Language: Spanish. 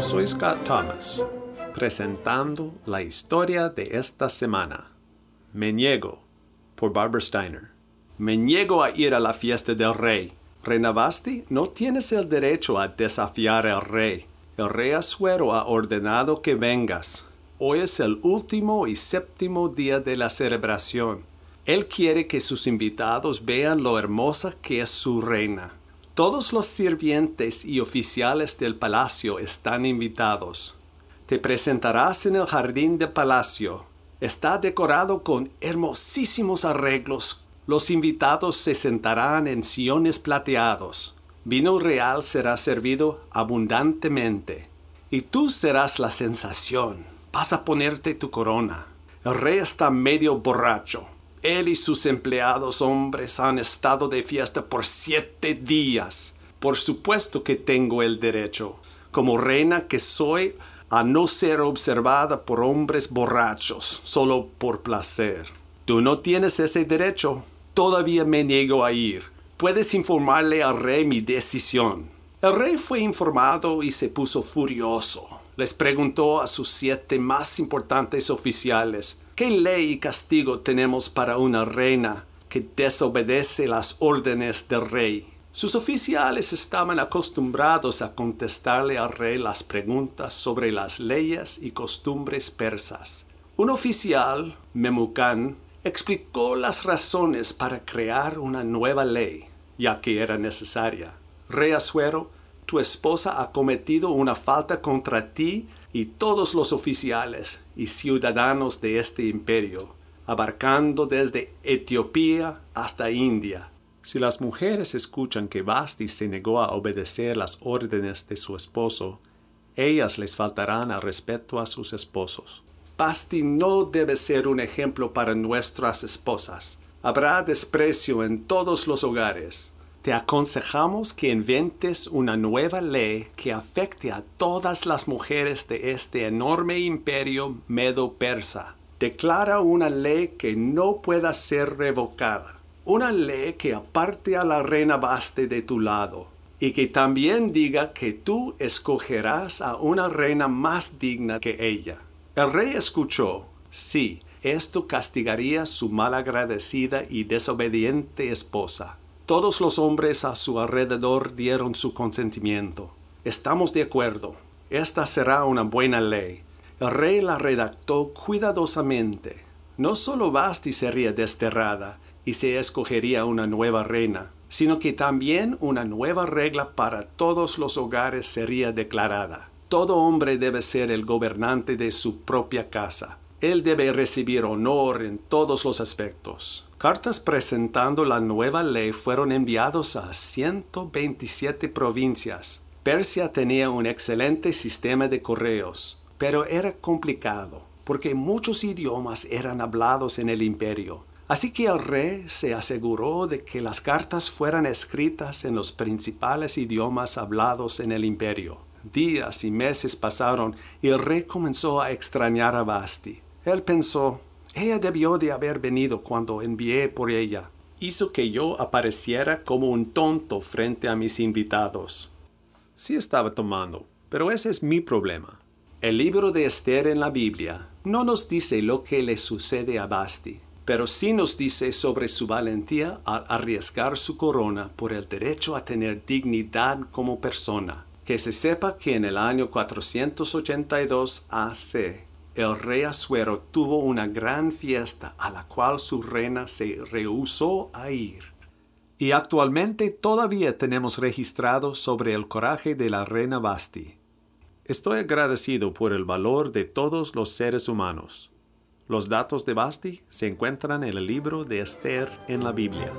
Soy Scott Thomas, presentando la historia de esta semana. Me niego, por Barbara Steiner. Me niego a ir a la fiesta del rey. Reina Basti, no tienes el derecho a desafiar al rey. El rey Asuero ha ordenado que vengas. Hoy es el último y séptimo día de la celebración. Él quiere que sus invitados vean lo hermosa que es su reina. Todos los sirvientes y oficiales del palacio están invitados. Te presentarás en el jardín del palacio. Está decorado con hermosísimos arreglos. Los invitados se sentarán en sillones plateados. Vino real será servido abundantemente. Y tú serás la sensación vas a ponerte tu corona. El rey está medio borracho. Él y sus empleados hombres han estado de fiesta por siete días. Por supuesto que tengo el derecho, como reina que soy, a no ser observada por hombres borrachos, solo por placer. Tú no tienes ese derecho. Todavía me niego a ir. Puedes informarle al rey mi decisión. El rey fue informado y se puso furioso les preguntó a sus siete más importantes oficiales, ¿qué ley y castigo tenemos para una reina que desobedece las órdenes del rey? Sus oficiales estaban acostumbrados a contestarle al rey las preguntas sobre las leyes y costumbres persas. Un oficial, Memucán, explicó las razones para crear una nueva ley, ya que era necesaria. Rey Asuero tu esposa ha cometido una falta contra ti y todos los oficiales y ciudadanos de este imperio, abarcando desde Etiopía hasta India. Si las mujeres escuchan que Basti se negó a obedecer las órdenes de su esposo, ellas les faltarán al respeto a sus esposos. Basti no debe ser un ejemplo para nuestras esposas. Habrá desprecio en todos los hogares te aconsejamos que inventes una nueva ley que afecte a todas las mujeres de este enorme imperio medo-persa. Declara una ley que no pueda ser revocada. Una ley que aparte a la reina Baste de tu lado y que también diga que tú escogerás a una reina más digna que ella. El rey escuchó, sí, esto castigaría su malagradecida y desobediente esposa. Todos los hombres a su alrededor dieron su consentimiento. Estamos de acuerdo. Esta será una buena ley. El rey la redactó cuidadosamente. No solo Basti sería desterrada y se escogería una nueva reina, sino que también una nueva regla para todos los hogares sería declarada. Todo hombre debe ser el gobernante de su propia casa. Él debe recibir honor en todos los aspectos. Cartas presentando la nueva ley fueron enviados a 127 provincias. Persia tenía un excelente sistema de correos, pero era complicado porque muchos idiomas eran hablados en el imperio. Así que el rey se aseguró de que las cartas fueran escritas en los principales idiomas hablados en el imperio. Días y meses pasaron y el rey comenzó a extrañar a Basti. Él pensó, ella debió de haber venido cuando envié por ella. Hizo que yo apareciera como un tonto frente a mis invitados. Sí estaba tomando, pero ese es mi problema. El libro de Esther en la Biblia no nos dice lo que le sucede a Basti, pero sí nos dice sobre su valentía al arriesgar su corona por el derecho a tener dignidad como persona. Que se sepa que en el año 482 AC el rey Asuero tuvo una gran fiesta a la cual su reina se rehusó a ir. Y actualmente todavía tenemos registrado sobre el coraje de la reina Basti. Estoy agradecido por el valor de todos los seres humanos. Los datos de Basti se encuentran en el libro de Esther en la Biblia.